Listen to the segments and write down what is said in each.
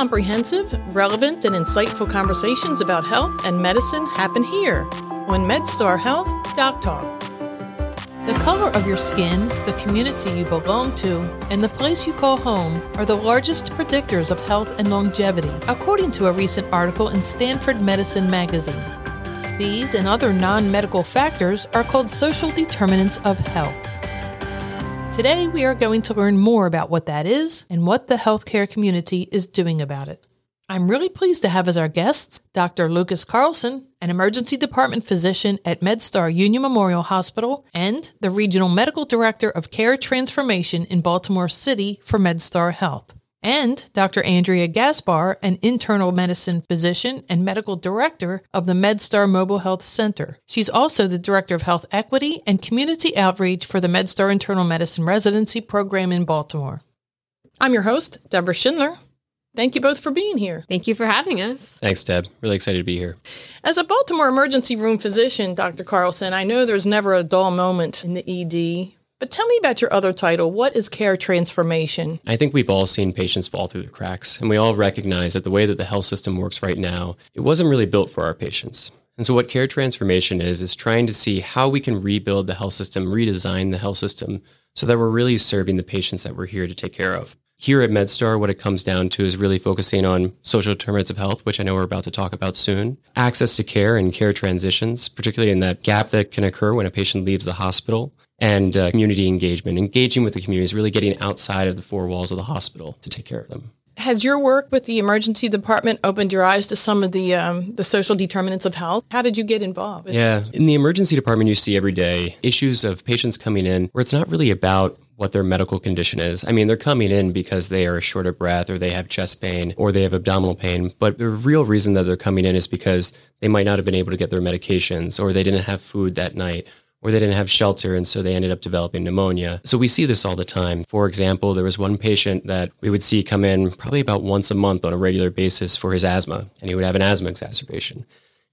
Comprehensive, relevant, and insightful conversations about health and medicine happen here on MedStar Health Doc Talk. The color of your skin, the community you belong to, and the place you call home are the largest predictors of health and longevity, according to a recent article in Stanford Medicine magazine. These and other non medical factors are called social determinants of health. Today, we are going to learn more about what that is and what the healthcare community is doing about it. I'm really pleased to have as our guests Dr. Lucas Carlson, an emergency department physician at MedStar Union Memorial Hospital and the regional medical director of care transformation in Baltimore City for MedStar Health and Dr. Andrea Gaspar, an internal medicine physician and medical director of the MedStar Mobile Health Center. She's also the director of health equity and community outreach for the MedStar Internal Medicine Residency Program in Baltimore. I'm your host, Deborah Schindler. Thank you both for being here. Thank you for having us. Thanks, Deb. Really excited to be here. As a Baltimore emergency room physician, Dr. Carlson, I know there's never a dull moment in the ED but tell me about your other title. What is care transformation? I think we've all seen patients fall through the cracks, and we all recognize that the way that the health system works right now, it wasn't really built for our patients. And so, what care transformation is, is trying to see how we can rebuild the health system, redesign the health system, so that we're really serving the patients that we're here to take care of. Here at MedStar, what it comes down to is really focusing on social determinants of health, which I know we're about to talk about soon, access to care and care transitions, particularly in that gap that can occur when a patient leaves the hospital, and uh, community engagement, engaging with the community is really getting outside of the four walls of the hospital to take care of them. Has your work with the emergency department opened your eyes to some of the um, the social determinants of health? How did you get involved? Yeah, in the emergency department, you see every day issues of patients coming in where it's not really about what their medical condition is. I mean, they're coming in because they are short of breath or they have chest pain or they have abdominal pain. But the real reason that they're coming in is because they might not have been able to get their medications or they didn't have food that night or they didn't have shelter and so they ended up developing pneumonia. So we see this all the time. For example, there was one patient that we would see come in probably about once a month on a regular basis for his asthma, and he would have an asthma exacerbation.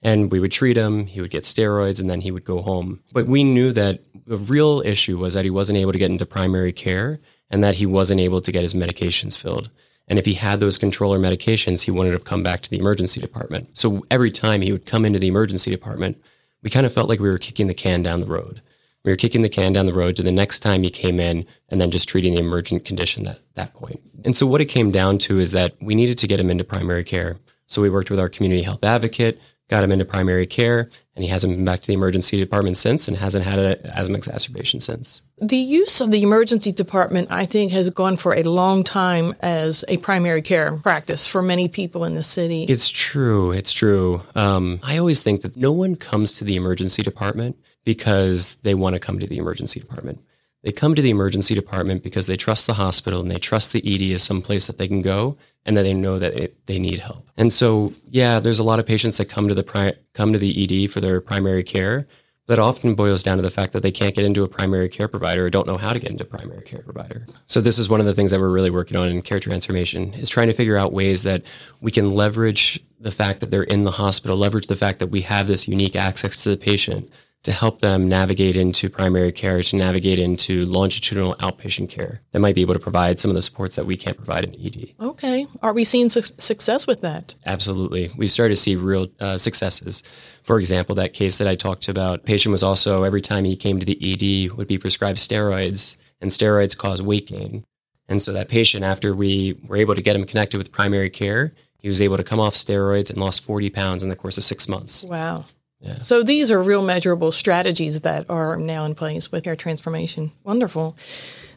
And we would treat him, he would get steroids, and then he would go home. But we knew that the real issue was that he wasn't able to get into primary care and that he wasn't able to get his medications filled. And if he had those controller medications, he wouldn't have come back to the emergency department. So every time he would come into the emergency department, we kind of felt like we were kicking the can down the road. We were kicking the can down the road to the next time he came in and then just treating the emergent condition at that point. And so what it came down to is that we needed to get him into primary care. So we worked with our community health advocate, got him into primary care, and he hasn't been back to the emergency department since and hasn't had an asthma exacerbation since. The use of the emergency department, I think, has gone for a long time as a primary care practice for many people in the city. It's true. It's true. Um, I always think that no one comes to the emergency department because they want to come to the emergency department. They come to the emergency department because they trust the hospital and they trust the ED as some place that they can go and that they know that it, they need help. And so, yeah, there's a lot of patients that come to the pri- come to the ED for their primary care. That often boils down to the fact that they can't get into a primary care provider or don't know how to get into a primary care provider. So this is one of the things that we're really working on in care transformation is trying to figure out ways that we can leverage the fact that they're in the hospital, leverage the fact that we have this unique access to the patient to help them navigate into primary care, to navigate into longitudinal outpatient care that might be able to provide some of the supports that we can't provide in the ED. Okay. Are we seeing su- success with that? Absolutely. We've started to see real uh, successes. For example, that case that I talked about, patient was also, every time he came to the ED, would be prescribed steroids, and steroids cause weight gain. And so that patient, after we were able to get him connected with primary care, he was able to come off steroids and lost 40 pounds in the course of six months. Wow. So these are real measurable strategies that are now in place with care transformation. Wonderful.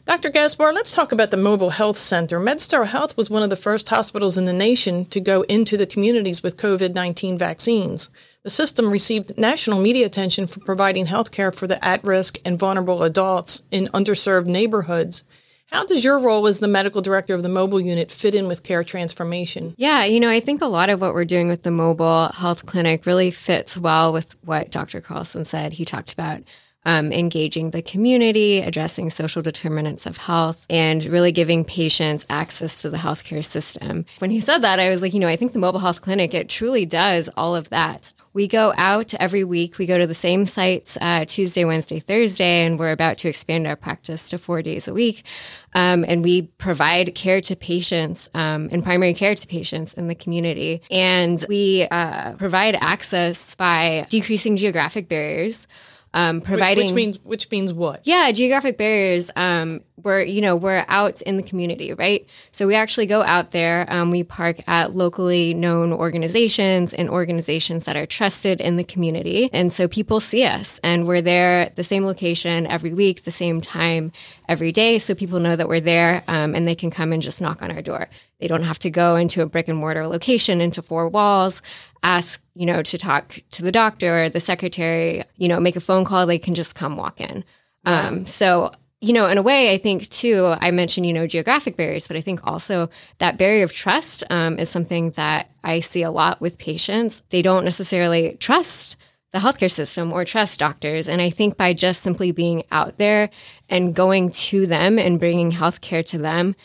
Dr. Gaspar, let's talk about the Mobile Health Center. MedStar Health was one of the first hospitals in the nation to go into the communities with COVID 19 vaccines. The system received national media attention for providing health care for the at risk and vulnerable adults in underserved neighborhoods. How does your role as the medical director of the mobile unit fit in with care transformation? Yeah, you know, I think a lot of what we're doing with the mobile health clinic really fits well with what Dr. Carlson said. He talked about um, engaging the community, addressing social determinants of health, and really giving patients access to the healthcare system. When he said that, I was like, you know, I think the mobile health clinic, it truly does all of that. We go out every week. We go to the same sites uh, Tuesday, Wednesday, Thursday, and we're about to expand our practice to four days a week. Um, and we provide care to patients um, and primary care to patients in the community. And we uh, provide access by decreasing geographic barriers um, providing which means which means what? Yeah, geographic barriers. Um, we're you know we're out in the community, right? So we actually go out there. Um, we park at locally known organizations and organizations that are trusted in the community, and so people see us, and we're there the same location every week, the same time every day, so people know that we're there, um, and they can come and just knock on our door. They don't have to go into a brick and mortar location, into four walls ask, you know, to talk to the doctor or the secretary, you know, make a phone call, they can just come walk in. Um, so, you know, in a way, I think too, I mentioned, you know, geographic barriers, but I think also that barrier of trust um, is something that I see a lot with patients. They don't necessarily trust the healthcare system or trust doctors. And I think by just simply being out there and going to them and bringing healthcare to them,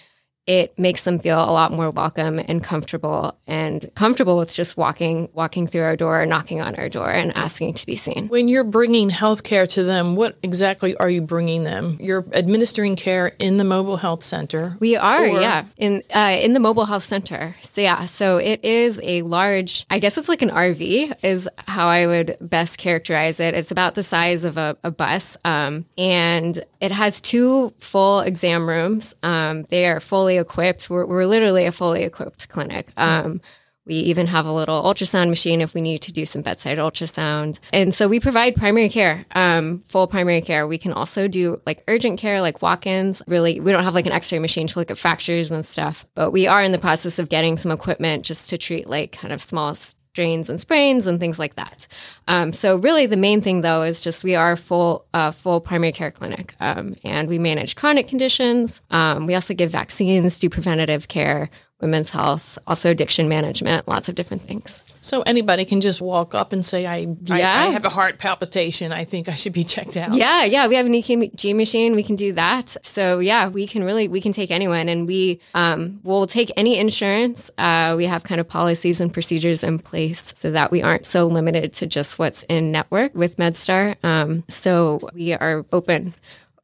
it makes them feel a lot more welcome and comfortable and comfortable with just walking walking through our door knocking on our door and asking to be seen. When you're bringing health care to them what exactly are you bringing them? You're administering care in the mobile health center? We are or- yeah. In uh, in the mobile health center. So yeah so it is a large i guess it's like an rv is how i would best characterize it. It's about the size of a, a bus um, and it has two full exam rooms. Um, they are fully equipped. We're, we're literally a fully equipped clinic. Um, we even have a little ultrasound machine if we need to do some bedside ultrasound. And so we provide primary care, um, full primary care. We can also do like urgent care, like walk ins. Really, we don't have like an x ray machine to look at fractures and stuff, but we are in the process of getting some equipment just to treat like kind of small strains and sprains and things like that. Um, so really, the main thing though is just we are a full uh, full primary care clinic, um, and we manage chronic conditions. Um, we also give vaccines, do preventative care, women's health, also addiction management, lots of different things. So anybody can just walk up and say, I, yeah. I, I, have a heart palpitation. I think I should be checked out. Yeah, yeah. We have an EKG machine. We can do that. So yeah, we can really, we can take anyone and we um, will take any insurance. Uh, we have kind of policies and procedures in place so that we aren't so limited to just what's in network with MedStar. Um, so we are open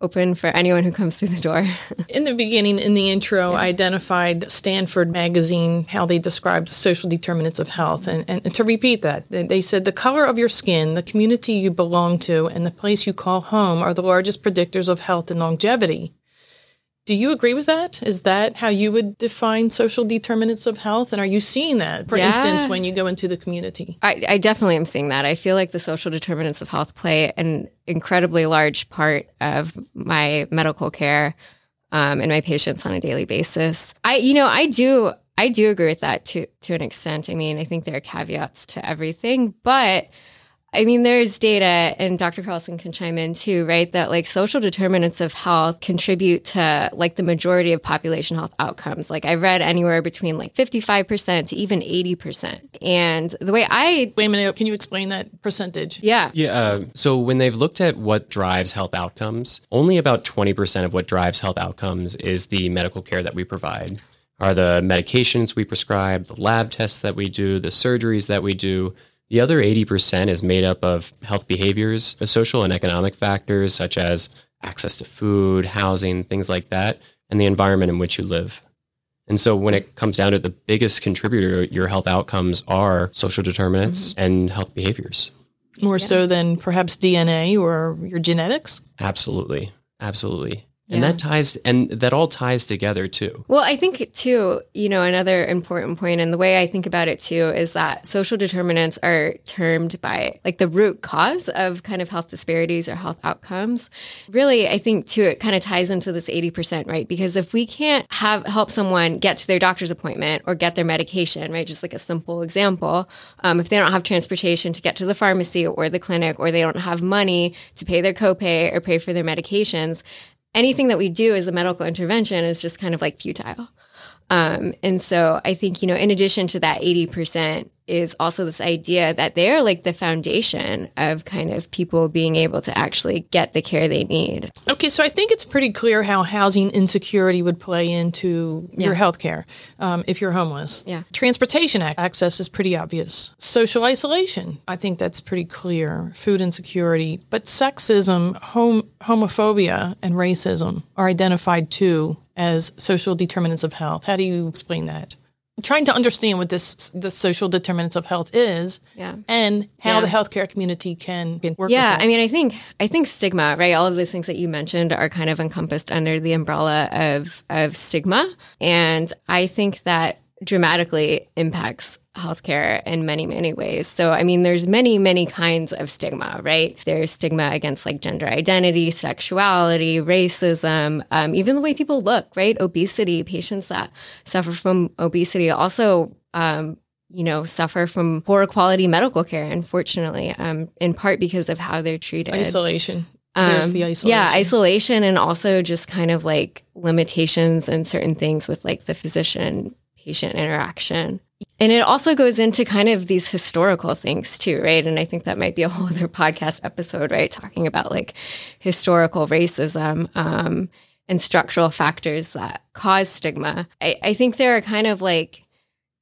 open for anyone who comes through the door. in the beginning, in the intro, yeah. I identified Stanford magazine, how they described the social determinants of health. And, and, and, to repeat that, they said the color of your skin, the community you belong to, and the place you call home are the largest predictors of health and longevity. Do you agree with that? Is that how you would define social determinants of health? And are you seeing that, for yeah. instance, when you go into the community? I, I, definitely am seeing that. I feel like the social determinants of health play an incredibly large part of my medical care um, and my patients on a daily basis. I, you know, I do, I do agree with that to to an extent. I mean, I think there are caveats to everything, but I mean, there's data, and Dr. Carlson can chime in too, right? That like social determinants of health contribute to like the majority of population health outcomes. Like I read anywhere between like 55% to even 80%. And the way I. Wait a minute, can you explain that percentage? Yeah. Yeah. Uh, so when they've looked at what drives health outcomes, only about 20% of what drives health outcomes is the medical care that we provide are the medications we prescribe, the lab tests that we do, the surgeries that we do. The other 80% is made up of health behaviors, social and economic factors such as access to food, housing, things like that, and the environment in which you live. And so when it comes down to the biggest contributor to your health outcomes are social determinants mm-hmm. and health behaviors. More yeah. so than perhaps DNA or your genetics? Absolutely. Absolutely. And that ties, and that all ties together too. Well, I think too, you know, another important point, and the way I think about it too, is that social determinants are termed by like the root cause of kind of health disparities or health outcomes. Really, I think too, it kind of ties into this 80%, right? Because if we can't have help someone get to their doctor's appointment or get their medication, right? Just like a simple example, um, if they don't have transportation to get to the pharmacy or the clinic, or they don't have money to pay their copay or pay for their medications, anything that we do as a medical intervention is just kind of like futile. Um, and so I think, you know, in addition to that 80%, is also this idea that they're like the foundation of kind of people being able to actually get the care they need. Okay, so I think it's pretty clear how housing insecurity would play into yeah. your health care um, if you're homeless. Yeah. Transportation access is pretty obvious. Social isolation, I think that's pretty clear. Food insecurity. But sexism, hom- homophobia, and racism are identified too as social determinants of health. How do you explain that? trying to understand what this the social determinants of health is yeah. and how yeah. the healthcare community can, can work yeah i mean i think i think stigma right all of those things that you mentioned are kind of encompassed under the umbrella of of stigma and i think that dramatically impacts healthcare in many many ways. So i mean there's many many kinds of stigma right? There's stigma against like gender identity sexuality racism um, even the way people look right? Obesity patients that suffer from obesity also um, you know suffer from poor quality medical care unfortunately um, in part because of how they're treated. Isolation. There's um, the isolation. Yeah, isolation. and also just kind of like limitations and certain things with like the physician patient interaction. And it also goes into kind of these historical things too, right? And I think that might be a whole other podcast episode, right? Talking about like historical racism um, and structural factors that cause stigma. I, I think there are kind of like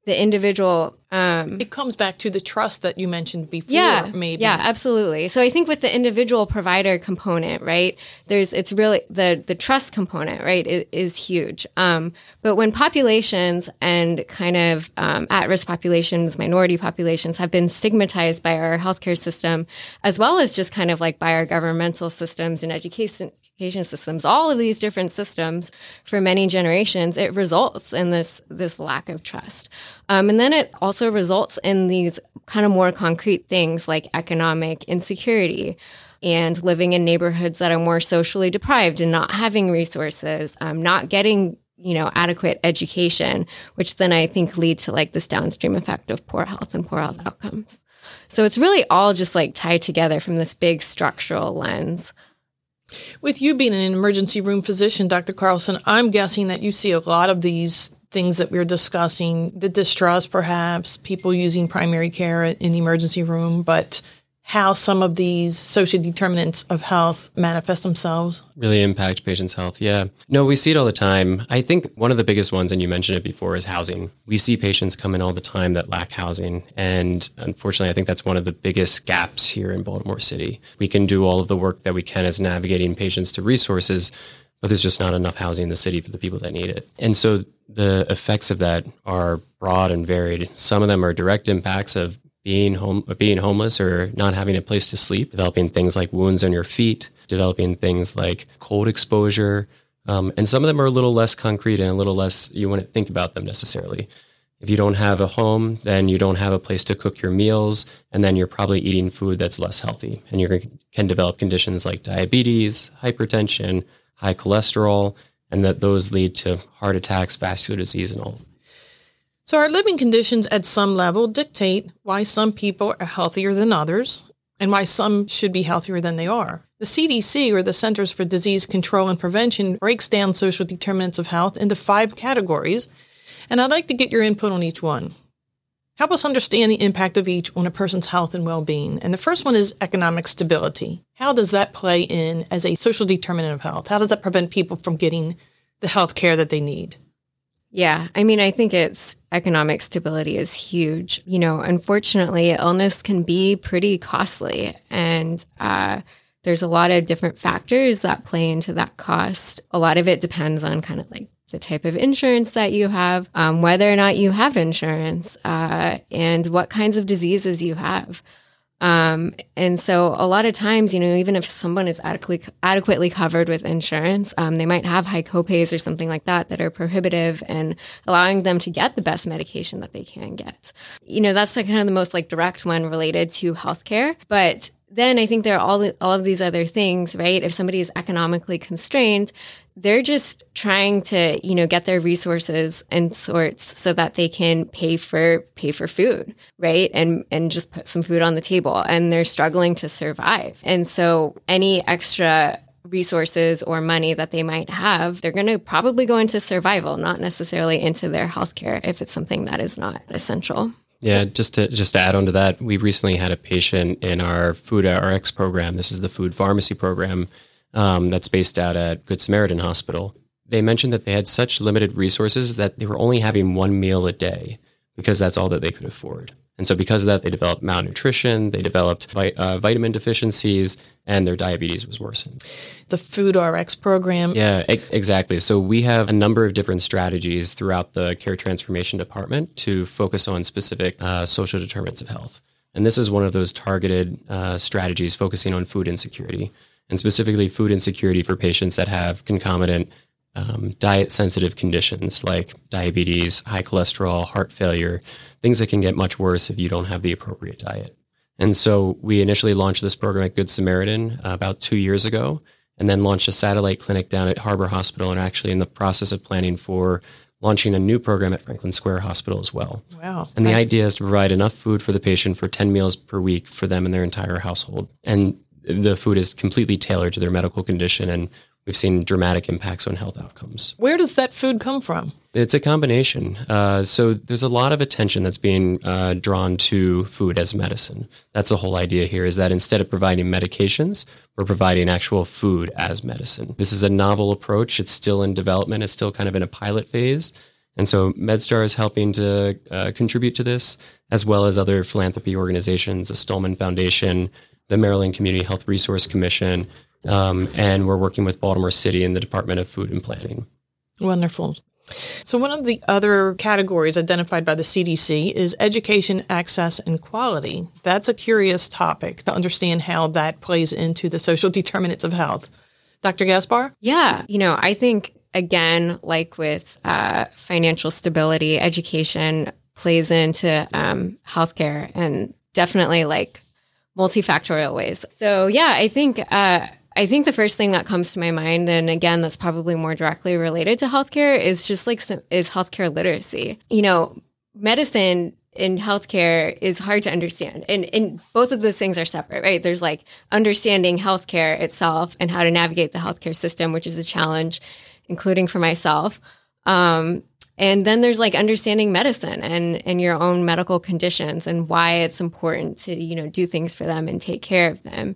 the individual um, it comes back to the trust that you mentioned before yeah, maybe. yeah absolutely. So i think with the individual provider component right there's it's really the the trust component right is, is huge. Um, but when populations and kind of um, at-risk populations minority populations have been stigmatized by our healthcare system as well as just kind of like by our governmental systems and education education systems, all of these different systems for many generations, it results in this this lack of trust. Um, and then it also results in these kind of more concrete things like economic insecurity and living in neighborhoods that are more socially deprived and not having resources, um, not getting you know adequate education, which then I think lead to like this downstream effect of poor health and poor health outcomes. So it's really all just like tied together from this big structural lens. With you being an emergency room physician, Dr. Carlson, I'm guessing that you see a lot of these things that we're discussing the distrust, perhaps, people using primary care in the emergency room, but how some of these social determinants of health manifest themselves. Really impact patients' health. Yeah. No, we see it all the time. I think one of the biggest ones, and you mentioned it before, is housing. We see patients come in all the time that lack housing. And unfortunately, I think that's one of the biggest gaps here in Baltimore City. We can do all of the work that we can as navigating patients to resources, but there's just not enough housing in the city for the people that need it. And so the effects of that are broad and varied. Some of them are direct impacts of being home, being homeless or not having a place to sleep, developing things like wounds on your feet, developing things like cold exposure, um, and some of them are a little less concrete and a little less you wouldn't think about them necessarily. If you don't have a home, then you don't have a place to cook your meals, and then you're probably eating food that's less healthy, and you can develop conditions like diabetes, hypertension, high cholesterol, and that those lead to heart attacks, vascular disease, and all so, our living conditions at some level dictate why some people are healthier than others and why some should be healthier than they are. The CDC, or the Centers for Disease Control and Prevention, breaks down social determinants of health into five categories, and I'd like to get your input on each one. Help us understand the impact of each on a person's health and well being. And the first one is economic stability. How does that play in as a social determinant of health? How does that prevent people from getting the health care that they need? Yeah, I mean, I think it's economic stability is huge. You know, unfortunately, illness can be pretty costly, and uh, there's a lot of different factors that play into that cost. A lot of it depends on kind of like the type of insurance that you have, um, whether or not you have insurance, uh, and what kinds of diseases you have. Um, and so a lot of times, you know, even if someone is adequately adequately covered with insurance, um, they might have high copays or something like that that are prohibitive and allowing them to get the best medication that they can get. You know, that's like kind of the most like direct one related to healthcare. But then I think there are all all of these other things, right? If somebody is economically constrained, they're just trying to you know get their resources and sorts so that they can pay for pay for food right and and just put some food on the table and they're struggling to survive and so any extra resources or money that they might have, they're going to probably go into survival, not necessarily into their healthcare if it's something that is not essential. Yeah, just to just to add on to that, we recently had a patient in our Food RX program. This is the food pharmacy program um, that's based out at Good Samaritan Hospital. They mentioned that they had such limited resources that they were only having one meal a day because that's all that they could afford. And so, because of that, they developed malnutrition, they developed vi- uh, vitamin deficiencies, and their diabetes was worsened. The Food RX program. Yeah, e- exactly. So, we have a number of different strategies throughout the care transformation department to focus on specific uh, social determinants of health. And this is one of those targeted uh, strategies focusing on food insecurity, and specifically food insecurity for patients that have concomitant um, diet sensitive conditions like diabetes, high cholesterol, heart failure, things that can get much worse if you don't have the appropriate diet. And so we initially launched this program at Good Samaritan uh, about two years ago, and then launched a satellite clinic down at Harbor Hospital, and are actually in the process of planning for launching a new program at Franklin Square Hospital as well. Wow. And the idea is to provide enough food for the patient for 10 meals per week for them and their entire household. And the food is completely tailored to their medical condition and we've seen dramatic impacts on health outcomes. Where does that food come from? It's a combination. Uh, so there's a lot of attention that's being uh, drawn to food as medicine. That's the whole idea here is that instead of providing medications, we're providing actual food as medicine. This is a novel approach. It's still in development. It's still kind of in a pilot phase. And so MedStar is helping to uh, contribute to this, as well as other philanthropy organizations, the Stulman Foundation, the Maryland Community Health Resource Commission, um, and we're working with Baltimore City and the Department of Food and Planning. Wonderful. So, one of the other categories identified by the CDC is education, access, and quality. That's a curious topic to understand how that plays into the social determinants of health. Dr. Gaspar? Yeah. You know, I think, again, like with uh, financial stability, education plays into um, healthcare and definitely like multifactorial ways. So, yeah, I think. Uh, I think the first thing that comes to my mind, and again, that's probably more directly related to healthcare, is just like is healthcare literacy. You know, medicine in healthcare is hard to understand, and and both of those things are separate, right? There's like understanding healthcare itself and how to navigate the healthcare system, which is a challenge, including for myself. Um, and then there's like understanding medicine and and your own medical conditions and why it's important to you know do things for them and take care of them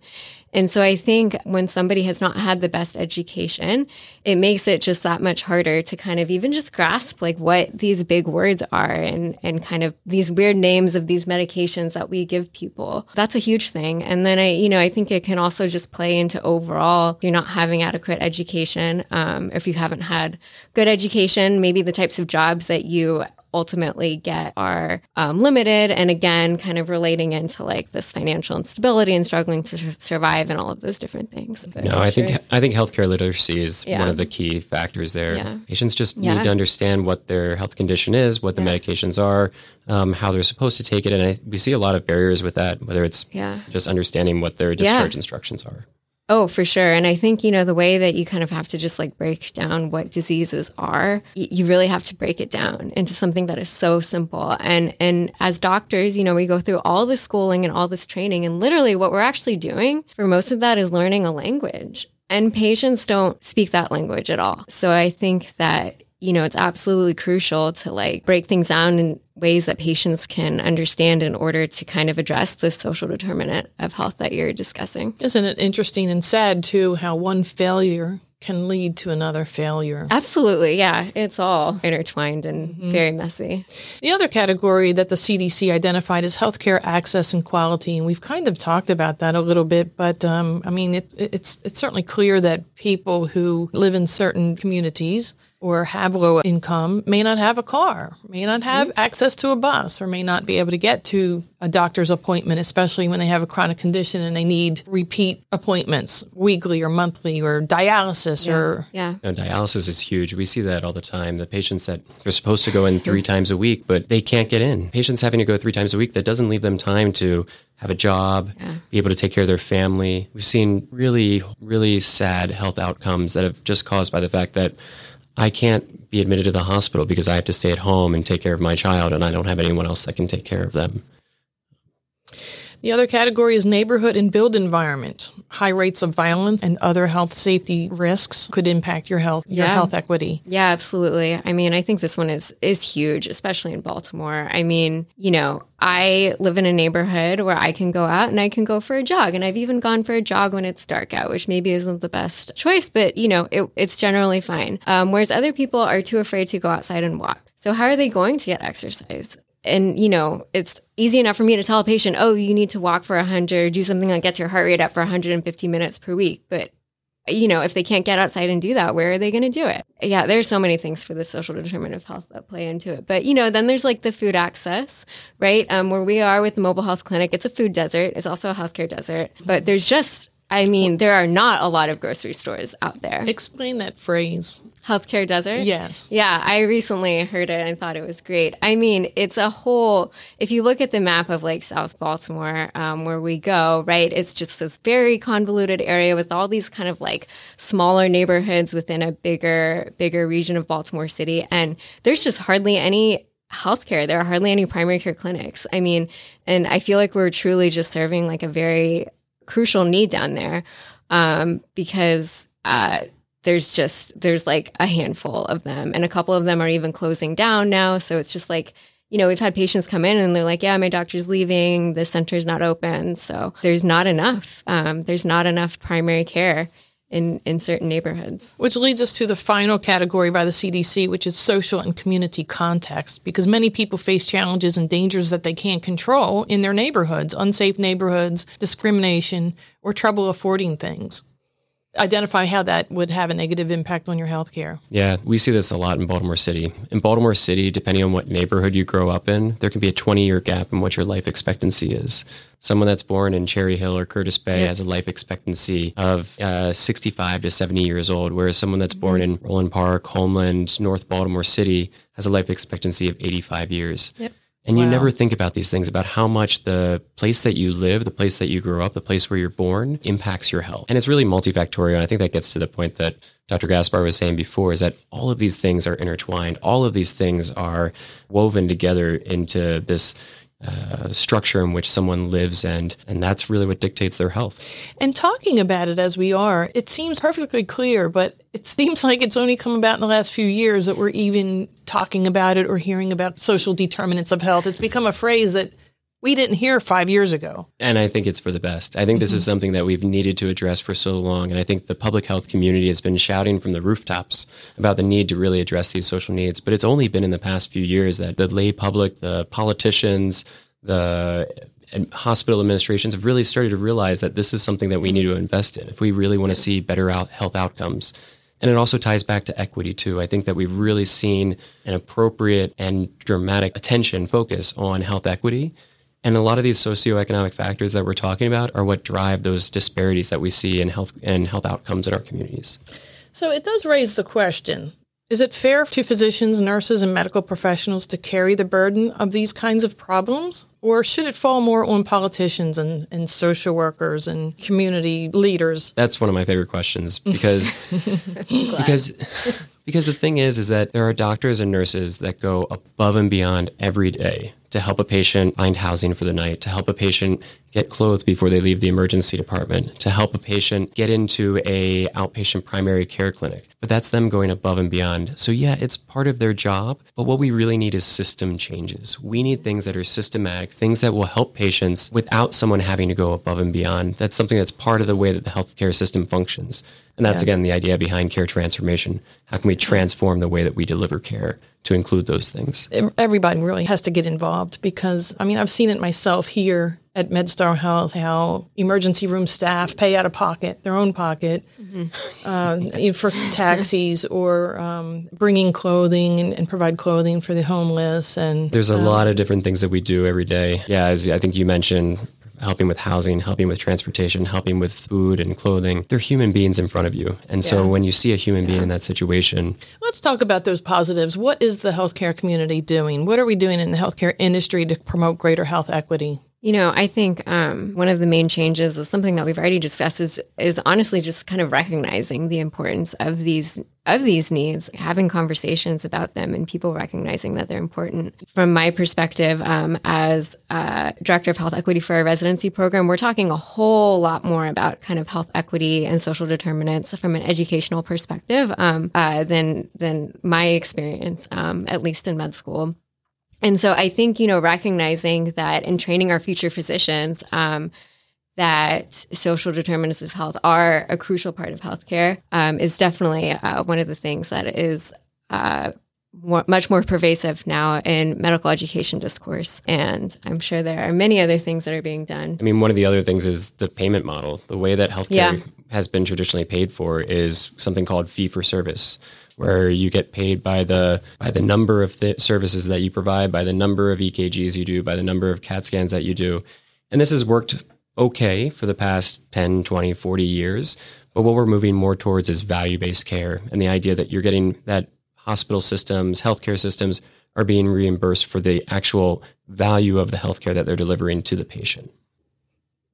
and so I think when somebody has not had the best education, it makes it just that much harder to kind of even just grasp like what these big words are and and kind of these weird names of these medications that we give people. That's a huge thing. And then I, you know, I think it can also just play into overall you're not having adequate education. Um, if you haven't had good education, maybe the types of jobs that you ultimately get are um, limited. And again, kind of relating into like this financial instability and struggling to survive and all of those different things. But no, I sure. think I think healthcare literacy is yeah. one of the key factors there. Yeah. Patients just yeah. need to understand what their health condition is, what the medications are, um, how they're supposed to take it, and I, we see a lot of barriers with that. Whether it's just understanding what their discharge instructions are. Oh, for sure. And I think, you know, the way that you kind of have to just like break down what diseases are, you really have to break it down into something that is so simple. And and as doctors, you know, we go through all this schooling and all this training and literally what we're actually doing for most of that is learning a language. And patients don't speak that language at all. So I think that you know, it's absolutely crucial to like break things down in ways that patients can understand in order to kind of address the social determinant of health that you're discussing. Isn't it interesting and sad too how one failure can lead to another failure. Absolutely. Yeah. It's all intertwined and mm-hmm. very messy. The other category that the CDC identified is healthcare access and quality. And we've kind of talked about that a little bit, but um, I mean, it, it's, it's certainly clear that people who live in certain communities or have low income may not have a car, may not have mm-hmm. access to a bus, or may not be able to get to a doctor's appointment, especially when they have a chronic condition and they need repeat appointments weekly or monthly or dialysis yeah. or yeah. You know, dialysis is huge. We see that all the time. The patients that they're supposed to go in three times a week, but they can't get in. Patients having to go three times a week that doesn't leave them time to have a job, yeah. be able to take care of their family. We've seen really, really sad health outcomes that have just caused by the fact that I can't be admitted to the hospital because I have to stay at home and take care of my child and I don't have anyone else that can take care of them. The other category is neighborhood and build environment. High rates of violence and other health safety risks could impact your health, your Yeah. health equity. Yeah, absolutely. I mean, I think this one is is huge, especially in Baltimore. I mean, you know, I live in a neighborhood where I can go out and I can go for a jog, and I've even gone for a jog when it's dark out, which maybe isn't the best choice, but you know, it, it's generally fine. Um, whereas other people are too afraid to go outside and walk. So how are they going to get exercise? And you know, it's easy enough for me to tell a patient, "Oh, you need to walk for 100, do something that gets your heart rate up for 150 minutes per week." But you know, if they can't get outside and do that, where are they going to do it? Yeah, there's so many things for the social determinant of health that play into it. But, you know, then there's like the food access, right? Um, where we are with the mobile health clinic, it's a food desert, it's also a healthcare desert. But there's just, I mean, there are not a lot of grocery stores out there. Explain that phrase. Healthcare desert? Yes. Yeah, I recently heard it and thought it was great. I mean, it's a whole, if you look at the map of like South Baltimore, um, where we go, right, it's just this very convoluted area with all these kind of like smaller neighborhoods within a bigger, bigger region of Baltimore City. And there's just hardly any healthcare. There are hardly any primary care clinics. I mean, and I feel like we're truly just serving like a very crucial need down there um, because uh, there's just there's like a handful of them. And a couple of them are even closing down now. So it's just like you know we've had patients come in and they're like yeah my doctor's leaving. The center's not open. So there's not enough um, there's not enough primary care in in certain neighborhoods. Which leads us to the final category by the CDC, which is social and community context, because many people face challenges and dangers that they can't control in their neighborhoods, unsafe neighborhoods, discrimination, or trouble affording things. Identify how that would have a negative impact on your health care. Yeah, we see this a lot in Baltimore City. In Baltimore City, depending on what neighborhood you grow up in, there can be a 20 year gap in what your life expectancy is. Someone that's born in Cherry Hill or Curtis Bay has a life expectancy of uh, 65 to 70 years old, whereas someone that's born in Roland Park, Homeland, North Baltimore City has a life expectancy of 85 years. Yep. And you never think about these things about how much the place that you live, the place that you grew up, the place where you're born impacts your health. And it's really multifactorial. And I think that gets to the point that Dr. Gaspar was saying before is that all of these things are intertwined. All of these things are woven together into this uh, structure in which someone lives and and that's really what dictates their health. And talking about it as we are, it seems perfectly clear, but it seems like it's only come about in the last few years that we're even talking about it or hearing about social determinants of health. It's become a phrase that we didn't hear five years ago. And I think it's for the best. I think this is mm-hmm. something that we've needed to address for so long. And I think the public health community has been shouting from the rooftops about the need to really address these social needs. But it's only been in the past few years that the lay public, the politicians, the and hospital administrations have really started to realize that this is something that we need to invest in if we really want to see better out health outcomes. And it also ties back to equity too. I think that we've really seen an appropriate and dramatic attention focus on health equity. And a lot of these socioeconomic factors that we're talking about are what drive those disparities that we see in health and health outcomes in our communities. So it does raise the question is it fair to physicians, nurses, and medical professionals to carry the burden of these kinds of problems? Or should it fall more on politicians and, and social workers and community leaders? That's one of my favorite questions because because because the thing is is that there are doctors and nurses that go above and beyond every day to help a patient find housing for the night, to help a patient get clothed before they leave the emergency department, to help a patient get into a outpatient primary care clinic. But that's them going above and beyond. So yeah, it's part of their job, but what we really need is system changes. We need things that are systematic, things that will help patients without someone having to go above and beyond. That's something that's part of the way that the healthcare system functions. And that's Yeah. again the idea behind care transformation. How can we transform the way that we deliver care to include those things? Everybody really has to get involved because, I mean, I've seen it myself here at MedStar Health how emergency room staff pay out of pocket, their own pocket, uh, you know, for taxis or um, bringing clothing and, and provide clothing for the homeless. And There's a lot of different things that we do every day. Yeah, as I think you mentioned, helping with housing, helping with transportation, helping with food and clothing. They're human beings in front of you. And so when you see a human being in that situation, Let's talk about those positives. What is the healthcare community doing? What are we doing in the healthcare industry to promote greater health equity? You know, I think um, one of the main changes is something that we've already discussed is is honestly just kind of recognizing the importance of these of these needs, having conversations about them, and people recognizing that they're important. From my perspective, um, as uh, director of health equity for our residency program, we're talking a whole lot more about kind of health equity and social determinants from an educational perspective um, uh, than than my experience, um, at least in med school. And so I think, you know, recognizing that and training our future physicians um, that social determinants of health are a crucial part of healthcare um, is definitely uh, one of the things that is uh, more, much more pervasive now in medical education discourse. And I'm sure there are many other things that are being done. I mean, one of the other things is the payment model. The way that healthcare yeah. has been traditionally paid for is something called fee for service where you get paid by the by the number of th- services that you provide, by the number of EKGs you do, by the number of CAT scans that you do. And this has worked okay for the past 10, 20, 40 years. But what we're moving more towards is value-based care and the idea that you're getting that hospital systems, healthcare systems are being reimbursed for the actual value of the healthcare that they're delivering to the patient.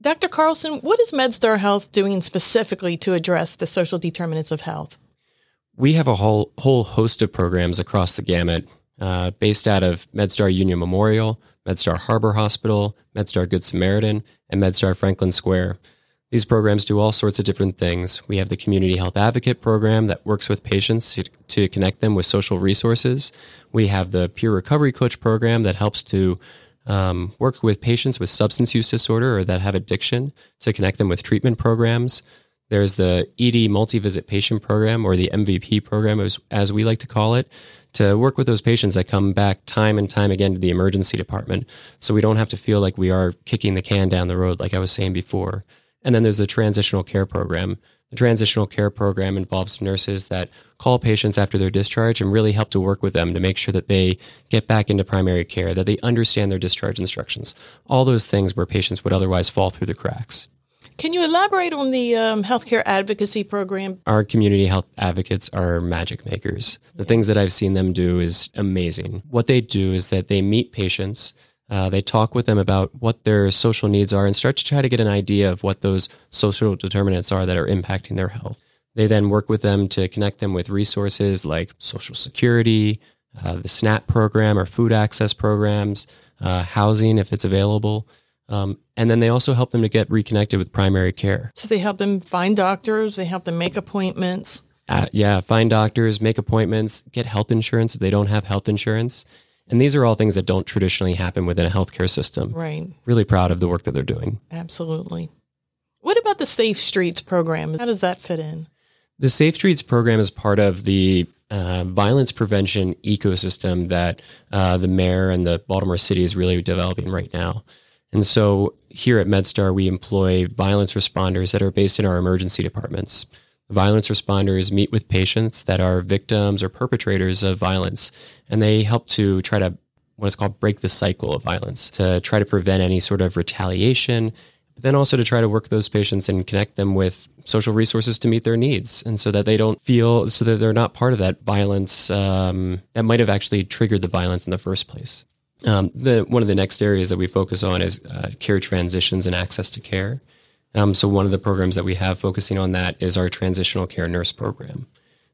Dr. Carlson, what is MedStar Health doing specifically to address the social determinants of health? We have a whole whole host of programs across the gamut, uh, based out of MedStar Union Memorial, MedStar Harbor Hospital, MedStar Good Samaritan, and MedStar Franklin Square. These programs do all sorts of different things. We have the Community Health Advocate program that works with patients to, connect them with social resources. We have the Peer Recovery Coach program that helps to um, work with patients with substance use disorder or that have addiction to connect them with treatment programs. There's the ED multi visit patient program or the MVP program, as, as we like to call it, to work with those patients that come back time and time again to the emergency department. So we don't have to feel like we are kicking the can down the road, like I was saying before. And then there's the transitional care program. The transitional care program involves nurses that call patients after their discharge and really help to work with them to make sure that they get back into primary care, that they understand their discharge instructions, all those things where patients would otherwise fall through the cracks. Can you elaborate on the um, healthcare advocacy program? Our community health advocates are magic makers. The things that I've seen them do is amazing. What they do is that they meet patients, uh, they talk with them about what their social needs are, and start to try to get an idea of what those social determinants are that are impacting their health. They then work with them to connect them with resources like Social Security, uh, the SNAP program or food access programs, uh, housing if it's available. Um, and then they also help them to get reconnected with primary care. So they help them find doctors, they help them make appointments. Uh, yeah, find doctors, make appointments, get health insurance if they don't have health insurance. And these are all things that don't traditionally happen within a healthcare system. Right. Really proud of the work that they're doing. Absolutely. What about the Safe Streets program? How does that fit in? The Safe Streets program is part of the uh, violence prevention ecosystem that uh, the mayor and the Baltimore City is really developing right now. And so here at MedStar, we employ violence responders that are based in our emergency departments. Violence responders meet with patients that are victims or perpetrators of violence, and they help to try to what is called break the cycle of violence to try to prevent any sort of retaliation, but then also to try to work those patients and connect them with social resources to meet their needs, and so that they don't feel so that they're not part of that violence um, that might have actually triggered the violence in the first place. Um, the, one of the next areas that we focus on is uh, care transitions and access to care. Um, so one of the programs that we have focusing on that is our transitional care nurse program.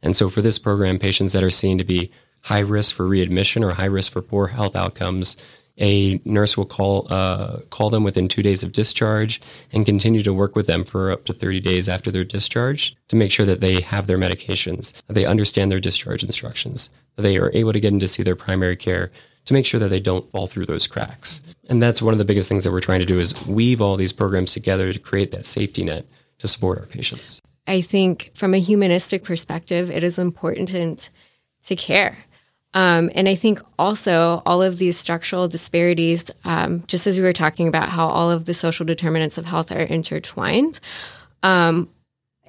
And so for this program, patients that are seen to be high risk for readmission or high risk for poor health outcomes, a nurse will call uh, call them within two days of discharge and continue to work with them for up to 30 days after their discharge to make sure that they have their medications, that they understand their discharge instructions, that they are able to get in to see their primary care to make sure that they don't fall through those cracks. And that's one of the biggest things that we're trying to do is weave all these programs together to create that safety net to support our patients. I think from a humanistic perspective, it is important to care. Um, and I think also all of these structural disparities, um, just as we were talking about how all of the social determinants of health are intertwined, um,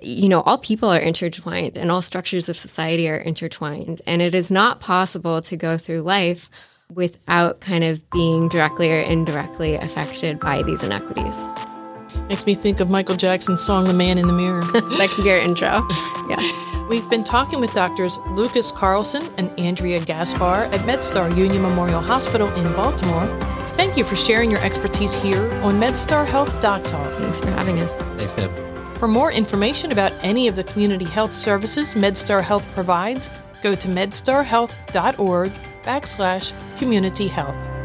you know, all people are intertwined and all structures of society are intertwined. And it is not possible to go through life without kind of being directly or indirectly affected by these inequities. Makes me think of Michael Jackson's song The Man in the Mirror. that can be our intro. Yeah. We've been talking with doctors Lucas Carlson and Andrea Gaspar at MedStar Union Memorial Hospital in Baltimore. Thank you for sharing your expertise here on MedStar Health Doc Talk. Thanks for having us. Thanks, Deb. For more information about any of the community health services MedStar Health provides, go to medstarhealth.org backslash community health.